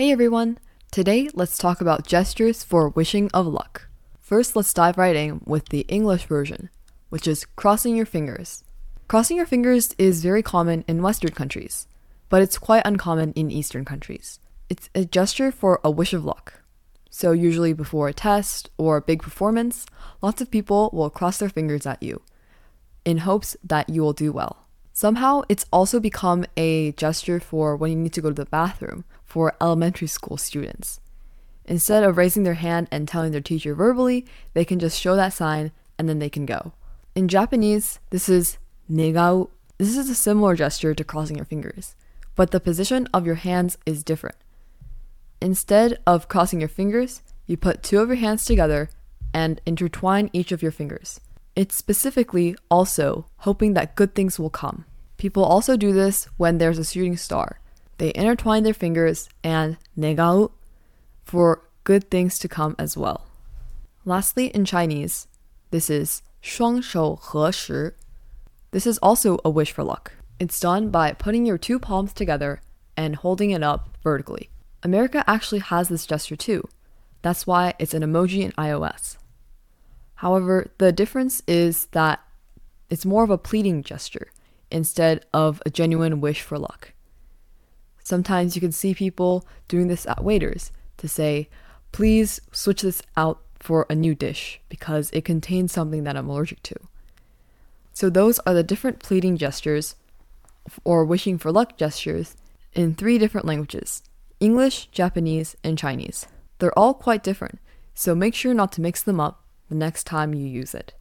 Hey everyone! Today, let's talk about gestures for wishing of luck. First, let's dive right in with the English version, which is crossing your fingers. Crossing your fingers is very common in Western countries, but it's quite uncommon in Eastern countries. It's a gesture for a wish of luck. So, usually before a test or a big performance, lots of people will cross their fingers at you in hopes that you will do well. Somehow, it's also become a gesture for when you need to go to the bathroom for elementary school students. Instead of raising their hand and telling their teacher verbally, they can just show that sign and then they can go. In Japanese, this is negau. This is a similar gesture to crossing your fingers, but the position of your hands is different. Instead of crossing your fingers, you put two of your hands together and intertwine each of your fingers. It's specifically also hoping that good things will come. People also do this when there's a shooting star. They intertwine their fingers and negau for good things to come as well. Lastly, in Chinese, this is 双手合十. This is also a wish for luck. It's done by putting your two palms together and holding it up vertically. America actually has this gesture too. That's why it's an emoji in iOS. However, the difference is that it's more of a pleading gesture instead of a genuine wish for luck. Sometimes you can see people doing this at waiters to say, please switch this out for a new dish because it contains something that I'm allergic to. So, those are the different pleading gestures or wishing for luck gestures in three different languages English, Japanese, and Chinese. They're all quite different, so make sure not to mix them up the next time you use it.